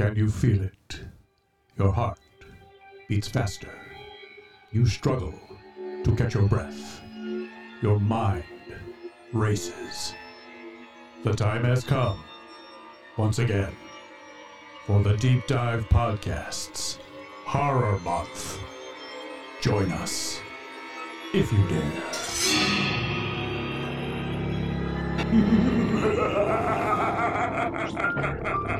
Can you feel it? Your heart beats faster. You struggle to catch your breath. Your mind races. The time has come, once again, for the Deep Dive Podcast's Horror Month. Join us, if you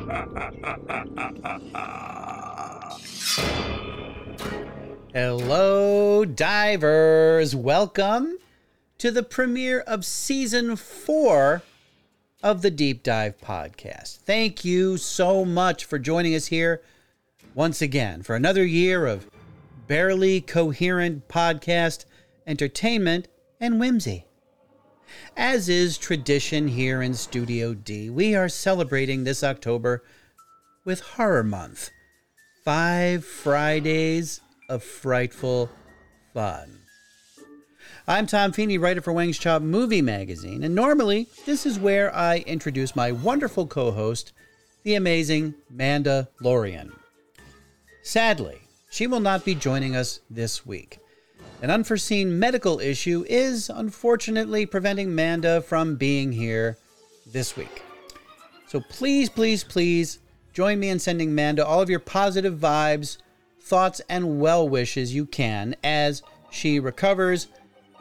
Hello, divers. Welcome to the premiere of season four of the Deep Dive Podcast. Thank you so much for joining us here once again for another year of barely coherent podcast entertainment and whimsy. As is tradition here in Studio D, we are celebrating this October with Horror Month. Five Fridays of frightful fun. I'm Tom Feeney, writer for Weng's Chop Movie Magazine, and normally this is where I introduce my wonderful co host, the amazing Manda Lorian. Sadly, she will not be joining us this week. An unforeseen medical issue is unfortunately preventing Manda from being here this week. So please, please, please join me in sending Manda all of your positive vibes, thoughts, and well wishes you can as she recovers.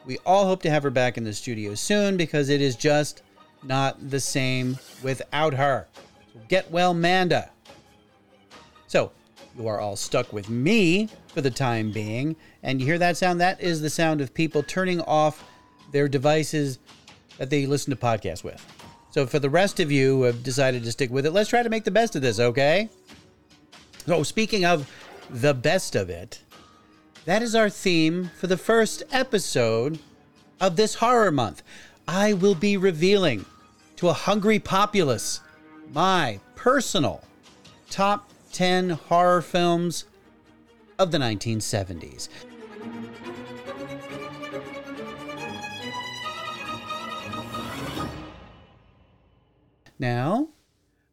We all hope to have her back in the studio soon because it is just not the same without her. So get well, Manda. So, you are all stuck with me for the time being. And you hear that sound? That is the sound of people turning off their devices that they listen to podcasts with. So, for the rest of you who have decided to stick with it, let's try to make the best of this, okay? So, speaking of the best of it, that is our theme for the first episode of this horror month. I will be revealing to a hungry populace my personal top 10 horror films of the 1970s. Now,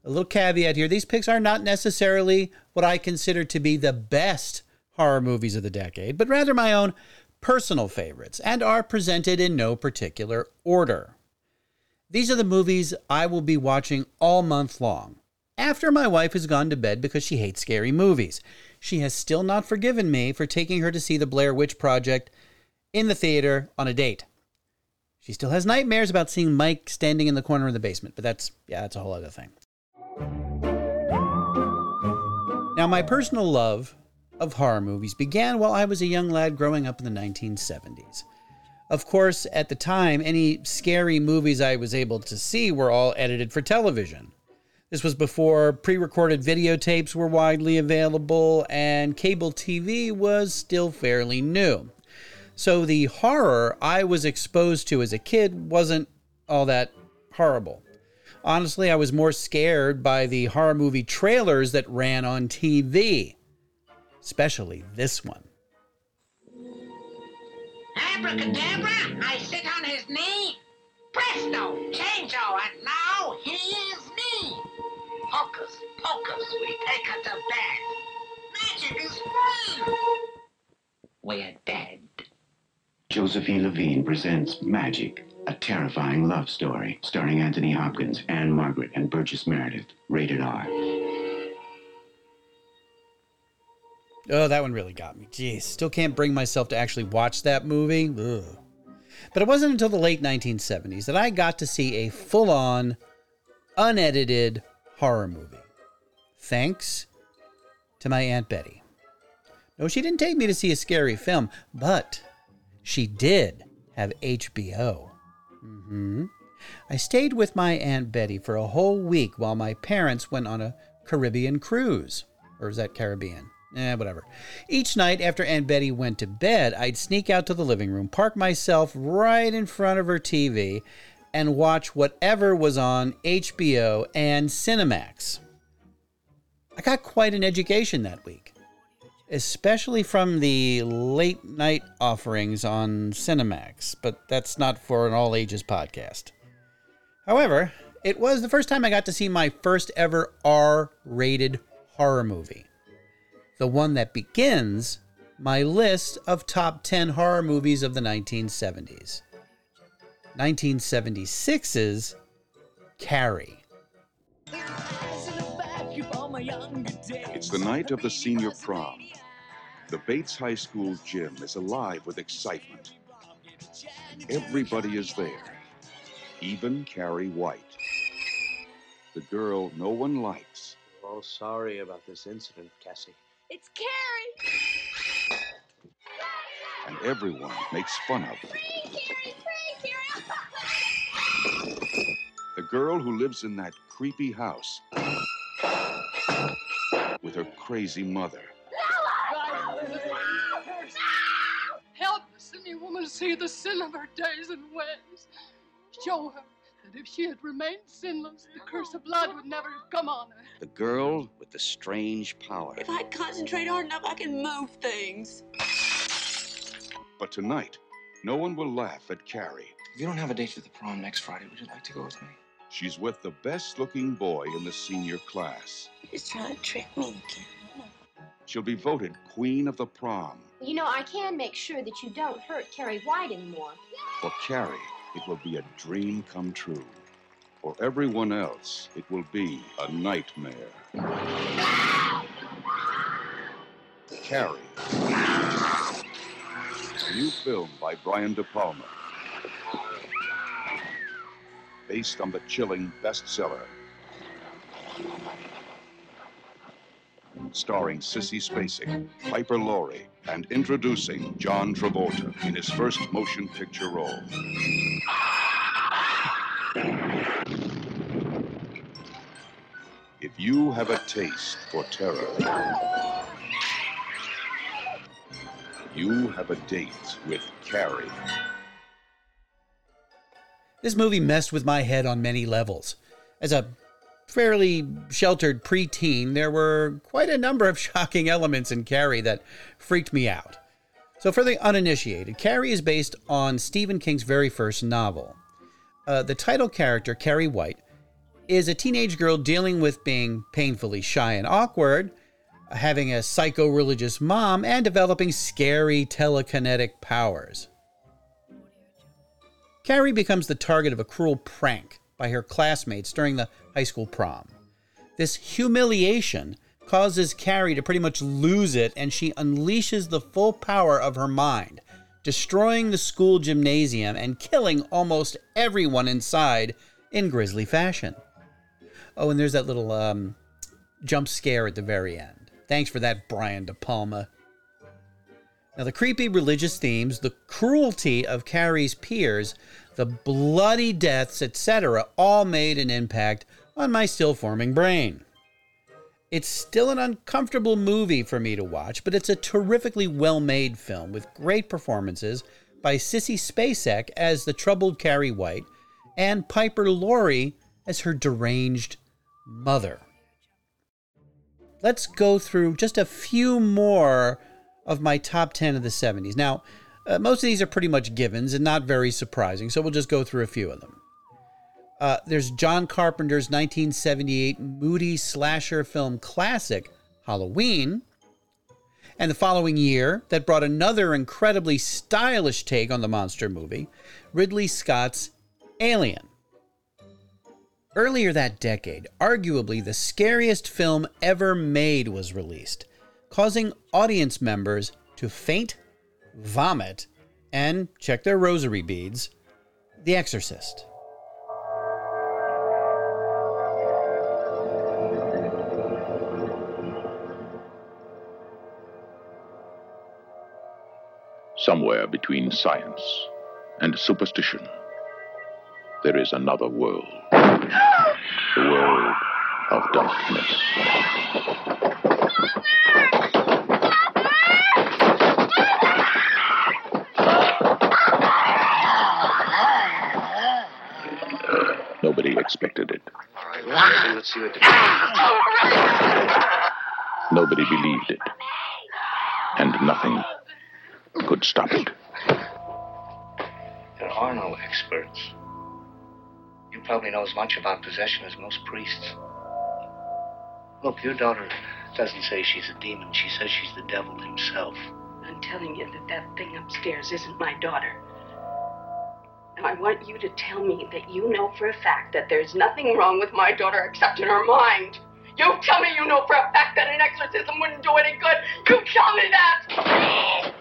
a little caveat here these picks are not necessarily what I consider to be the best horror movies of the decade, but rather my own personal favorites and are presented in no particular order. These are the movies I will be watching all month long after my wife has gone to bed because she hates scary movies. She has still not forgiven me for taking her to see the Blair Witch Project in the theater on a date. She still has nightmares about seeing Mike standing in the corner of the basement, but that's, yeah, that's a whole other thing. Now, my personal love of horror movies began while I was a young lad growing up in the 1970s. Of course, at the time, any scary movies I was able to see were all edited for television. This was before pre recorded videotapes were widely available and cable TV was still fairly new. So the horror I was exposed to as a kid wasn't all that horrible. Honestly, I was more scared by the horror movie trailers that ran on TV, especially this one. Abracadabra, I sit on his knee. Presto, changeo, and now he is me. Hocus pocus, we take her to bed. Magic is free. We're dead. Josephine Levine presents Magic, a terrifying love story starring Anthony Hopkins, Ann-Margret, and Burgess Meredith. Rated R. Oh, that one really got me. Jeez, still can't bring myself to actually watch that movie. Ugh. But it wasn't until the late 1970s that I got to see a full on, unedited horror movie. Thanks to my Aunt Betty. No, she didn't take me to see a scary film, but she did have HBO. Mm-hmm. I stayed with my Aunt Betty for a whole week while my parents went on a Caribbean cruise. Or is that Caribbean? Eh, whatever. Each night after Aunt Betty went to bed, I'd sneak out to the living room, park myself right in front of her TV, and watch whatever was on HBO and Cinemax. I got quite an education that week, especially from the late night offerings on Cinemax, but that's not for an all ages podcast. However, it was the first time I got to see my first ever R rated horror movie. The one that begins my list of top 10 horror movies of the 1970s. 1976's Carrie. It's the night of the senior prom. The Bates High School gym is alive with excitement. Everybody is there, even Carrie White. The girl no one likes. Oh, sorry about this incident, Cassie. It's Carrie! and everyone makes fun of. Her. Free, Carrie! Free, Carrie! The girl who lives in that creepy house with her crazy mother. Silly woman see the sin of her days and ways. Show her that if she had remained sinless, the curse of blood would never have come on her. The girl with the strange power. If I concentrate hard enough, I can move things. But tonight, no one will laugh at Carrie. If you don't have a date for the prom next Friday, would you like to go with me? She's with the best looking boy in the senior class. He's trying to trick me again. She'll be voted queen of the prom. You know, I can make sure that you don't hurt Carrie White anymore. For Carrie, it will be a dream come true. For everyone else, it will be a nightmare. Carrie. A new film by Brian De Palma. Based on the chilling bestseller. Starring Sissy Spacek, Piper Laurie, and introducing John Travolta in his first motion picture role. If you have a taste for terror, you have a date with Carrie. This movie messed with my head on many levels. As a fairly sheltered preteen, there were quite a number of shocking elements in Carrie that freaked me out. So, for the uninitiated, Carrie is based on Stephen King's very first novel. Uh, the title character, Carrie White, is a teenage girl dealing with being painfully shy and awkward, having a psycho religious mom, and developing scary telekinetic powers. Carrie becomes the target of a cruel prank by her classmates during the high school prom. This humiliation causes Carrie to pretty much lose it, and she unleashes the full power of her mind, destroying the school gymnasium and killing almost everyone inside in grisly fashion. Oh, and there's that little um, jump scare at the very end. Thanks for that, Brian De Palma. Now, the creepy religious themes, the cruelty of Carrie's peers, the bloody deaths, etc., all made an impact on my still forming brain. It's still an uncomfortable movie for me to watch, but it's a terrifically well made film with great performances by Sissy Spacek as the troubled Carrie White and Piper Laurie as her deranged mother. Let's go through just a few more of my top 10 of the 70s. Now, uh, most of these are pretty much givens and not very surprising, so we'll just go through a few of them. Uh, there's John Carpenter's 1978 moody slasher film classic, Halloween. And the following year, that brought another incredibly stylish take on the monster movie, Ridley Scott's Alien. Earlier that decade, arguably the scariest film ever made was released, causing audience members to faint, vomit, and check their rosary beads The Exorcist. Somewhere between science and superstition, there is another world. The world of darkness. Expected it. All right, let's see what the Nobody believed it. And nothing could stop it. There are no experts. You probably know as much about possession as most priests. Look, your daughter Doesn't say she's a demon. She says she's the devil himself. I'm telling you that that thing upstairs isn't my daughter. And I want you to tell me that you know for a fact that there's nothing wrong with my daughter except in her mind. You tell me you know for a fact that an exorcism wouldn't do any good. You tell me that!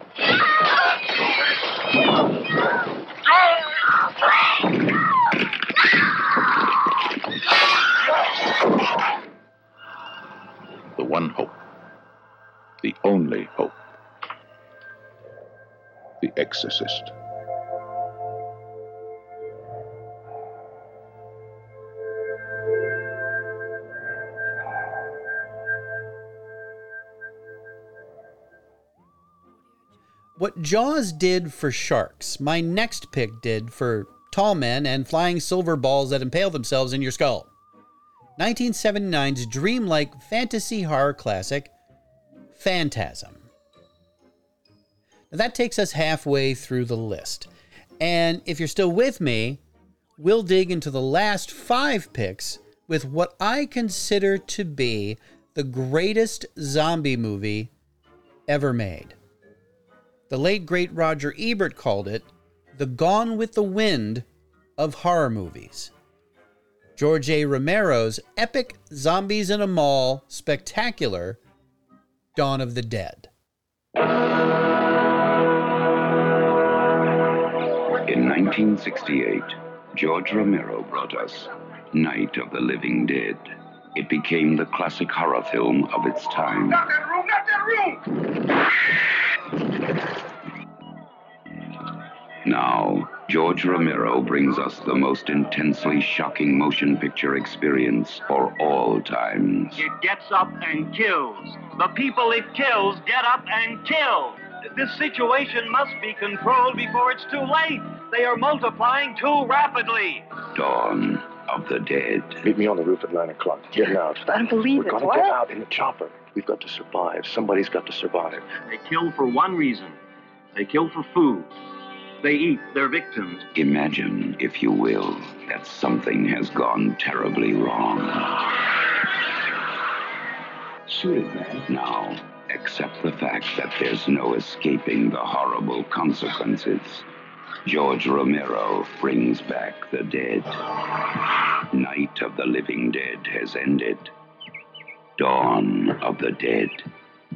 The one hope. The only hope. The Exorcist. What Jaws did for sharks, my next pick did for tall men and flying silver balls that impale themselves in your skull. 1979's dreamlike fantasy horror classic, Phantasm. Now that takes us halfway through the list. And if you're still with me, we'll dig into the last five picks with what I consider to be the greatest zombie movie ever made. The late great Roger Ebert called it the Gone with the Wind of horror movies. George A. Romero's epic Zombies in a Mall spectacular Dawn of the Dead. In 1968, George Romero brought us Night of the Living Dead. It became the classic horror film of its time. Not that room, not that room! Now, George Romero brings us the most intensely shocking motion picture experience for all times. It gets up and kills. The people it kills get up and kill. This situation must be controlled before it's too late. They are multiplying too rapidly. Dawn of the Dead. Meet me on the roof at 9 o'clock. Get out. I don't believe We're it. gonna get out in the chopper. We've got to survive. Somebody's got to survive. They kill for one reason they kill for food. They eat their victims. Imagine, if you will, that something has gone terribly wrong. Shoot it, man. Now, accept the fact that there's no escaping the horrible consequences. George Romero brings back the dead. Night of the Living Dead has ended. Dawn of the Dead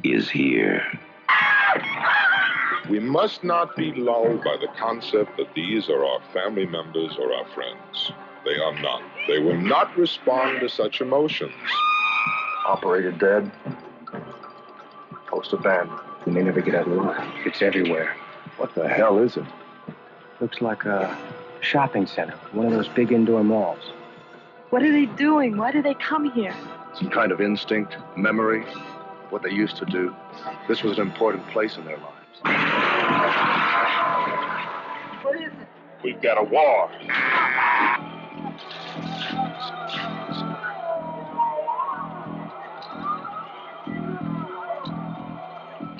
is here. We must not be lulled by the concept that these are our family members or our friends. They are not. They will not respond to such emotions. Operator dead. Post abandoned. We may never get out alive. It's everywhere. What the hell is it? Looks like a shopping center, one of those big indoor malls. What are they doing? Why do they come here? Some kind of instinct, memory, what they used to do. This was an important place in their lives. What is it? We've got a war.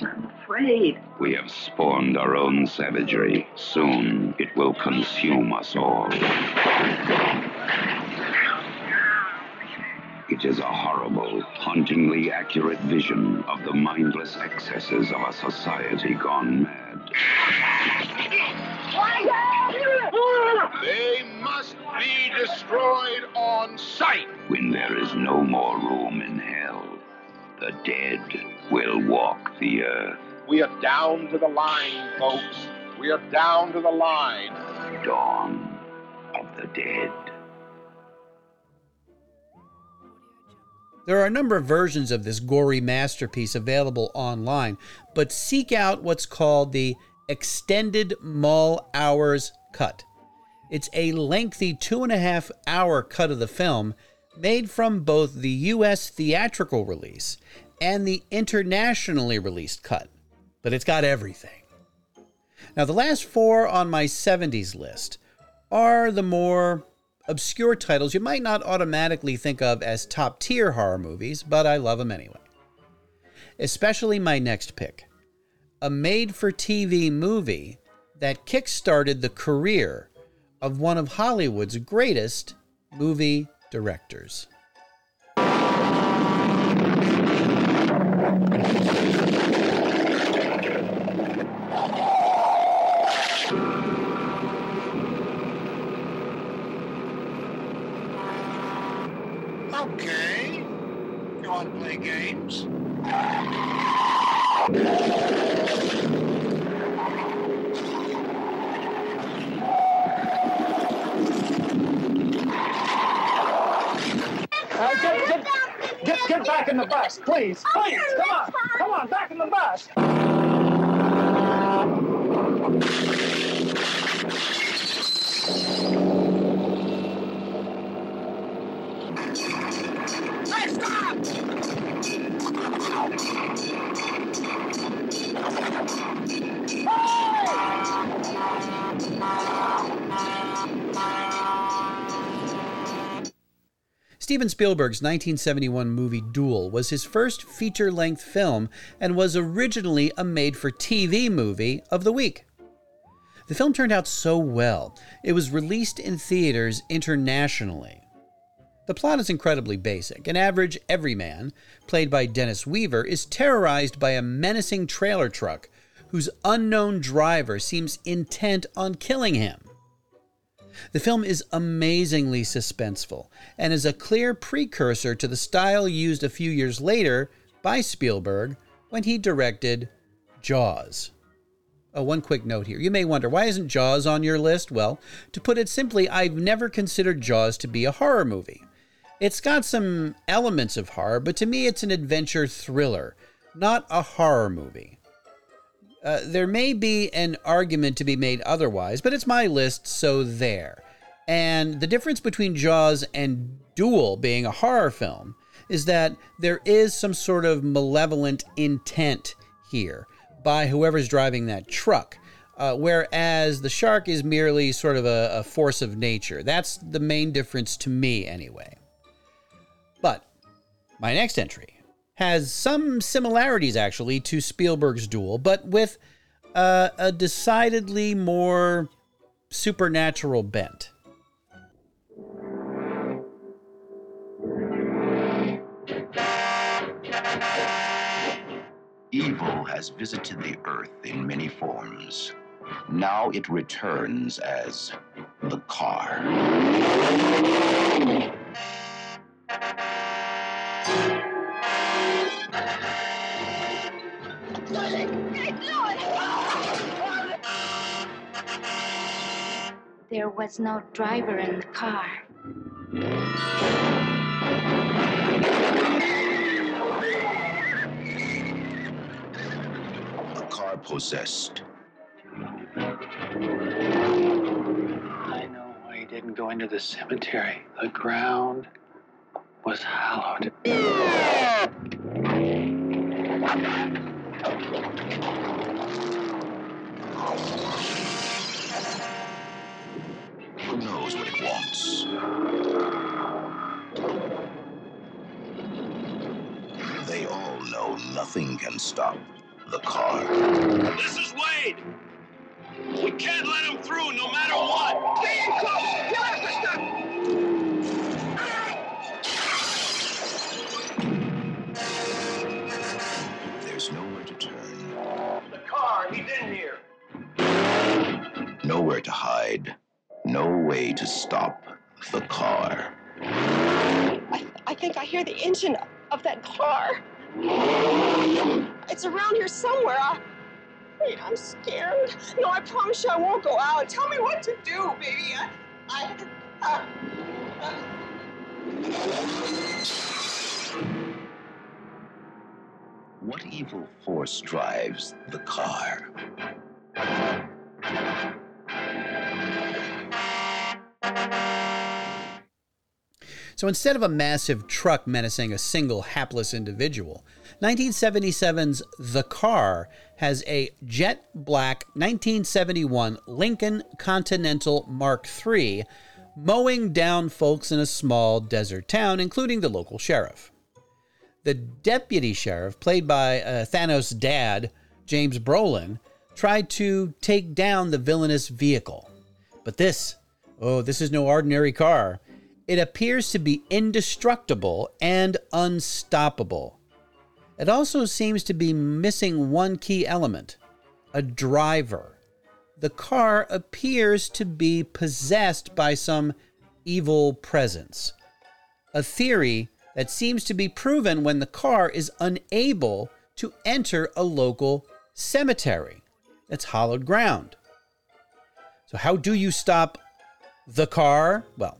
I'm afraid. We have spawned our own savagery. Soon it will consume us all. It is a horrible, hauntingly accurate vision of the mindless excesses of a society gone mad. They must be destroyed on sight. When there is no more room in hell, the dead will walk the earth. We are down to the line, folks. We are down to the line. Dawn of the dead. There are a number of versions of this gory masterpiece available online, but seek out what's called the Extended Mall Hours Cut. It's a lengthy two and a half hour cut of the film made from both the US theatrical release and the internationally released cut, but it's got everything. Now, the last four on my 70s list are the more obscure titles you might not automatically think of as top tier horror movies, but I love them anyway. Especially my next pick a made for TV movie that kickstarted the career of one of Hollywood's greatest movie directors. Okay. You want to play games? Back in the bus, please. Oh, please, come on. Come on, back in the bus. Hey, stop! Steven Spielberg's 1971 movie Duel was his first feature length film and was originally a made for TV movie of the week. The film turned out so well, it was released in theaters internationally. The plot is incredibly basic. An average everyman, played by Dennis Weaver, is terrorized by a menacing trailer truck whose unknown driver seems intent on killing him. The film is amazingly suspenseful and is a clear precursor to the style used a few years later by Spielberg when he directed Jaws. Oh, one quick note here. You may wonder, why isn't Jaws on your list? Well, to put it simply, I've never considered Jaws to be a horror movie. It's got some elements of horror, but to me, it's an adventure thriller, not a horror movie. Uh, there may be an argument to be made otherwise, but it's my list, so there. And the difference between Jaws and Duel being a horror film is that there is some sort of malevolent intent here by whoever's driving that truck. Uh, whereas the shark is merely sort of a, a force of nature. That's the main difference to me, anyway. But my next entry has some similarities actually to Spielberg's Duel, but with uh, a decidedly more supernatural bent. Evil has visited the earth in many forms. Now it returns as the car. There was no driver in the car. A car possessed. I know why he didn't go into the cemetery. The ground was hallowed. Who knows what it wants? They all know nothing can stop the car. This is Wade! We can't let him through no matter what! Stay in close! You'll have to stop! Nowhere to hide, no way to stop the car. I, I think I hear the engine of that car. It's around here somewhere. I, wait, I'm scared. No, I promise you I won't go out. Tell me what to do, baby. I, I, uh, What evil force drives the car? So instead of a massive truck menacing a single hapless individual, 1977's The Car has a jet black 1971 Lincoln Continental Mark III mowing down folks in a small desert town, including the local sheriff. The deputy sheriff, played by uh, Thanos' dad, James Brolin, tried to take down the villainous vehicle. But this, oh, this is no ordinary car. It appears to be indestructible and unstoppable. It also seems to be missing one key element a driver. The car appears to be possessed by some evil presence. A theory that seems to be proven when the car is unable to enter a local cemetery that's hollowed ground. So, how do you stop the car? Well,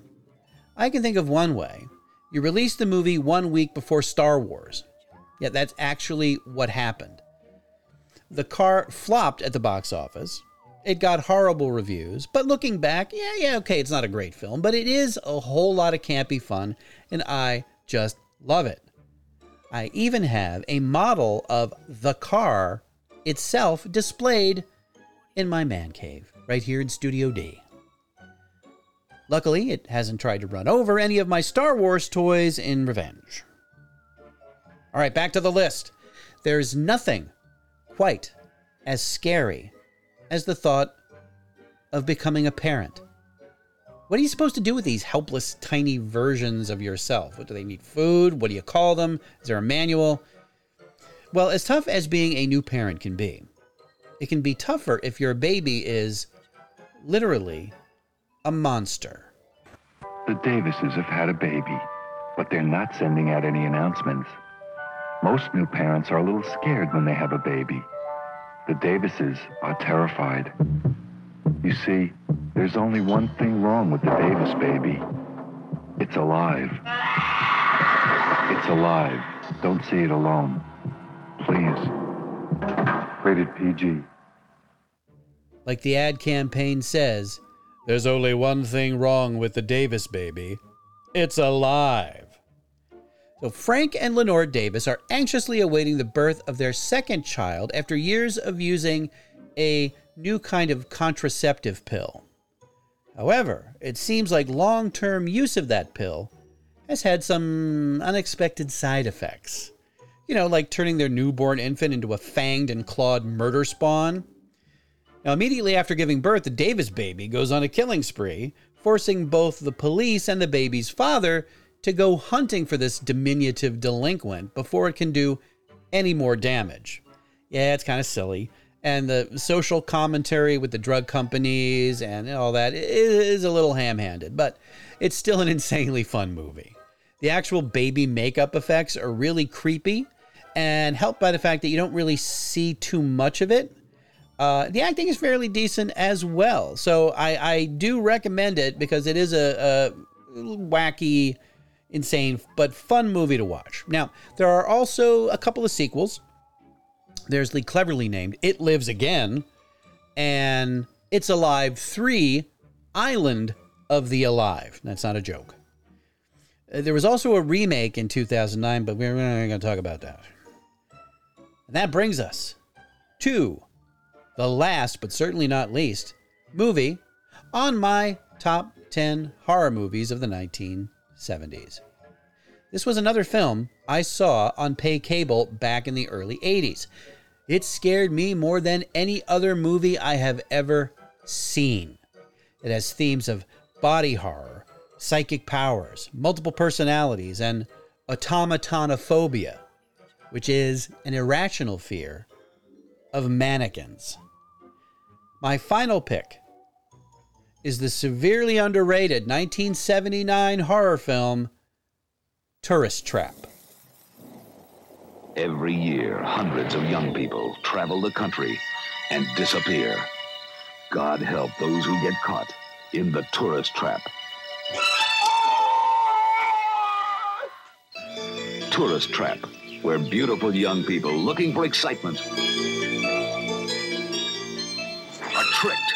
I can think of one way. You release the movie one week before Star Wars. Yeah, that's actually what happened. The car flopped at the box office. It got horrible reviews, but looking back, yeah, yeah, okay, it's not a great film, but it is a whole lot of campy fun, and I just love it. I even have a model of the car itself displayed in my man cave right here in Studio D. Luckily, it hasn't tried to run over any of my Star Wars toys in revenge. All right, back to the list. There's nothing quite as scary as the thought of becoming a parent. What are you supposed to do with these helpless, tiny versions of yourself? What do they need? Food? What do you call them? Is there a manual? Well, as tough as being a new parent can be, it can be tougher if your baby is literally a monster. The Davises have had a baby, but they're not sending out any announcements. Most new parents are a little scared when they have a baby. The Davises are terrified. You see, there's only one thing wrong with the Davis baby. It's alive. It's alive. Don't see it alone. Please. Rated PG. Like the ad campaign says, there's only one thing wrong with the Davis baby it's alive. So, Frank and Lenore Davis are anxiously awaiting the birth of their second child after years of using a new kind of contraceptive pill. However, it seems like long term use of that pill has had some unexpected side effects. You know, like turning their newborn infant into a fanged and clawed murder spawn. Now, immediately after giving birth, the Davis baby goes on a killing spree, forcing both the police and the baby's father to go hunting for this diminutive delinquent before it can do any more damage. Yeah, it's kind of silly. And the social commentary with the drug companies and all that is a little ham handed, but it's still an insanely fun movie. The actual baby makeup effects are really creepy and helped by the fact that you don't really see too much of it. Uh, the acting is fairly decent as well. So I, I do recommend it because it is a, a wacky, insane, but fun movie to watch. Now, there are also a couple of sequels. There's the cleverly named It Lives Again and It's Alive 3 Island of the Alive. That's not a joke. Uh, There was also a remake in 2009, but we're not going to talk about that. And that brings us to the last, but certainly not least, movie on my top 10 horror movies of the 1970s. This was another film I saw on pay cable back in the early 80s. It scared me more than any other movie I have ever seen. It has themes of body horror, psychic powers, multiple personalities, and automatonophobia, which is an irrational fear of mannequins. My final pick is the severely underrated 1979 horror film Tourist Trap. Every year, hundreds of young people travel the country and disappear. God help those who get caught in the tourist trap. Tourist Trap, where beautiful young people looking for excitement are tricked,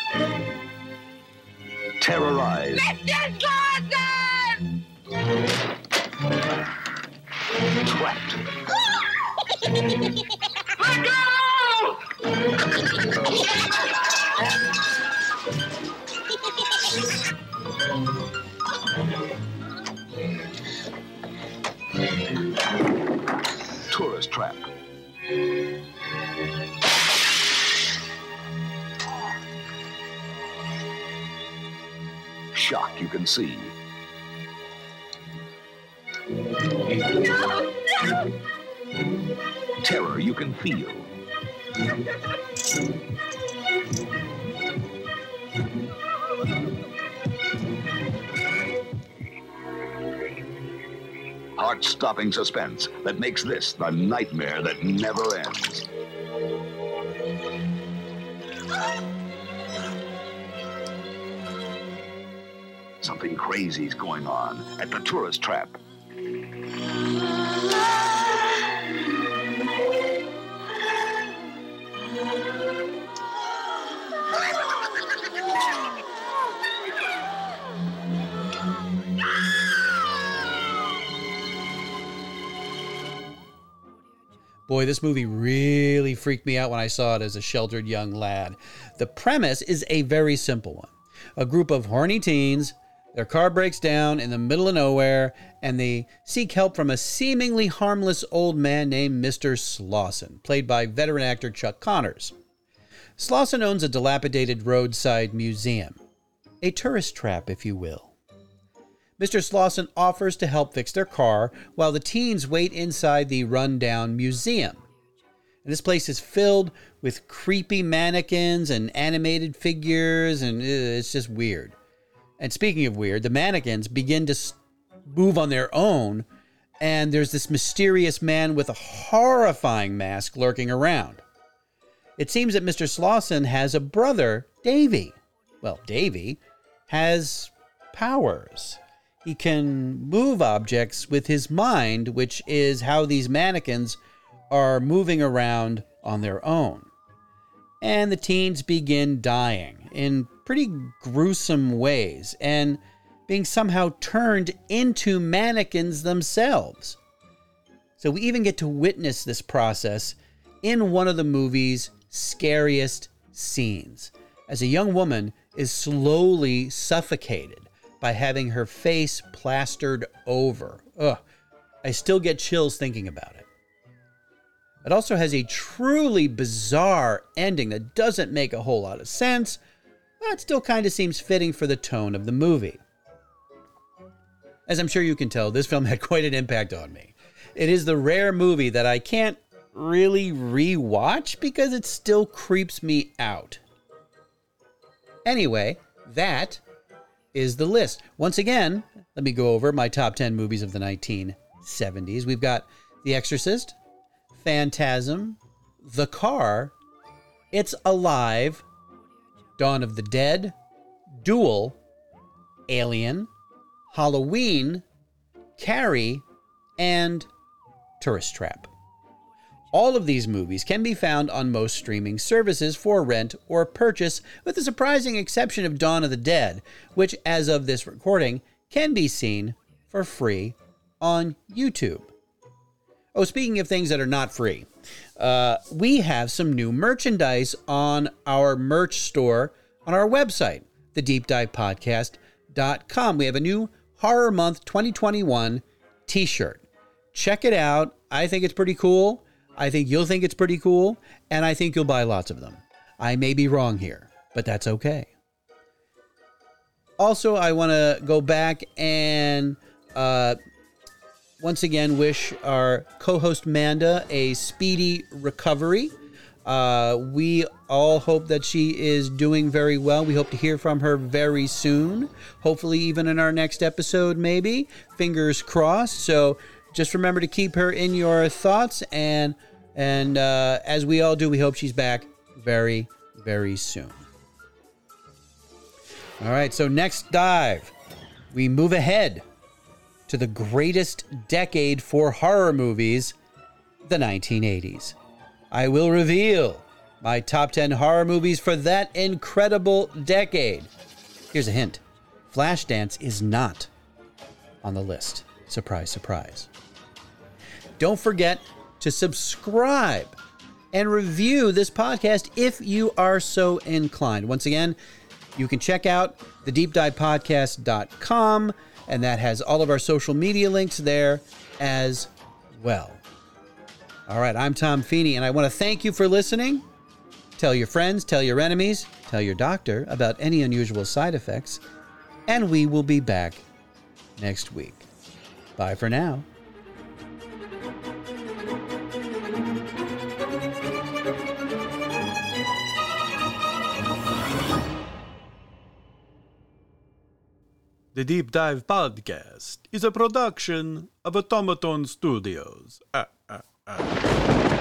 terrorized, trapped. Trap. Shock you can see. Terror you can feel. Heart stopping suspense that makes this the nightmare that never ends. Something crazy's going on at the tourist trap. Boy, this movie really freaked me out when I saw it as a sheltered young lad. The premise is a very simple one. A group of horny teens, their car breaks down in the middle of nowhere, and they seek help from a seemingly harmless old man named Mr. Slauson, played by veteran actor Chuck Connors. Slauson owns a dilapidated roadside museum, a tourist trap, if you will. Mr. Slauson offers to help fix their car while the teens wait inside the rundown museum. And this place is filled with creepy mannequins and animated figures, and uh, it's just weird. And speaking of weird, the mannequins begin to move on their own, and there's this mysterious man with a horrifying mask lurking around. It seems that Mr. Slauson has a brother, Davy. Well, Davy has powers. He can move objects with his mind, which is how these mannequins are moving around on their own. And the teens begin dying in pretty gruesome ways and being somehow turned into mannequins themselves. So we even get to witness this process in one of the movie's scariest scenes as a young woman is slowly suffocated by having her face plastered over. Ugh, I still get chills thinking about it. It also has a truly bizarre ending that doesn't make a whole lot of sense, but still kind of seems fitting for the tone of the movie. As I'm sure you can tell, this film had quite an impact on me. It is the rare movie that I can't really rewatch because it still creeps me out. Anyway, that is the list. Once again, let me go over my top 10 movies of the 1970s. We've got The Exorcist, Phantasm, The Car, It's Alive, Dawn of the Dead, Duel, Alien, Halloween, Carrie, and Tourist Trap. All of these movies can be found on most streaming services for rent or purchase, with the surprising exception of Dawn of the Dead, which, as of this recording, can be seen for free on YouTube. Oh, speaking of things that are not free, uh, we have some new merchandise on our merch store on our website, thedeepdivepodcast.com. We have a new Horror Month 2021 t shirt. Check it out. I think it's pretty cool. I think you'll think it's pretty cool, and I think you'll buy lots of them. I may be wrong here, but that's okay. Also, I want to go back and uh, once again wish our co host Manda a speedy recovery. Uh, we all hope that she is doing very well. We hope to hear from her very soon. Hopefully, even in our next episode, maybe. Fingers crossed. So, just remember to keep her in your thoughts and and uh, as we all do we hope she's back very very soon. All right so next dive. We move ahead to the greatest decade for horror movies the 1980s i will reveal my top 10 horror movies for that incredible decade. Here's a hint. Flashdance is not on the list. Surprise surprise don't forget to subscribe and review this podcast if you are so inclined. Once again, you can check out the deepdivepodcast.com, and that has all of our social media links there as well. All right, I'm Tom Feeney, and I want to thank you for listening. Tell your friends, tell your enemies, tell your doctor about any unusual side effects, and we will be back next week. Bye for now. The Deep Dive Podcast is a production of Automaton Studios. Ah, ah, ah.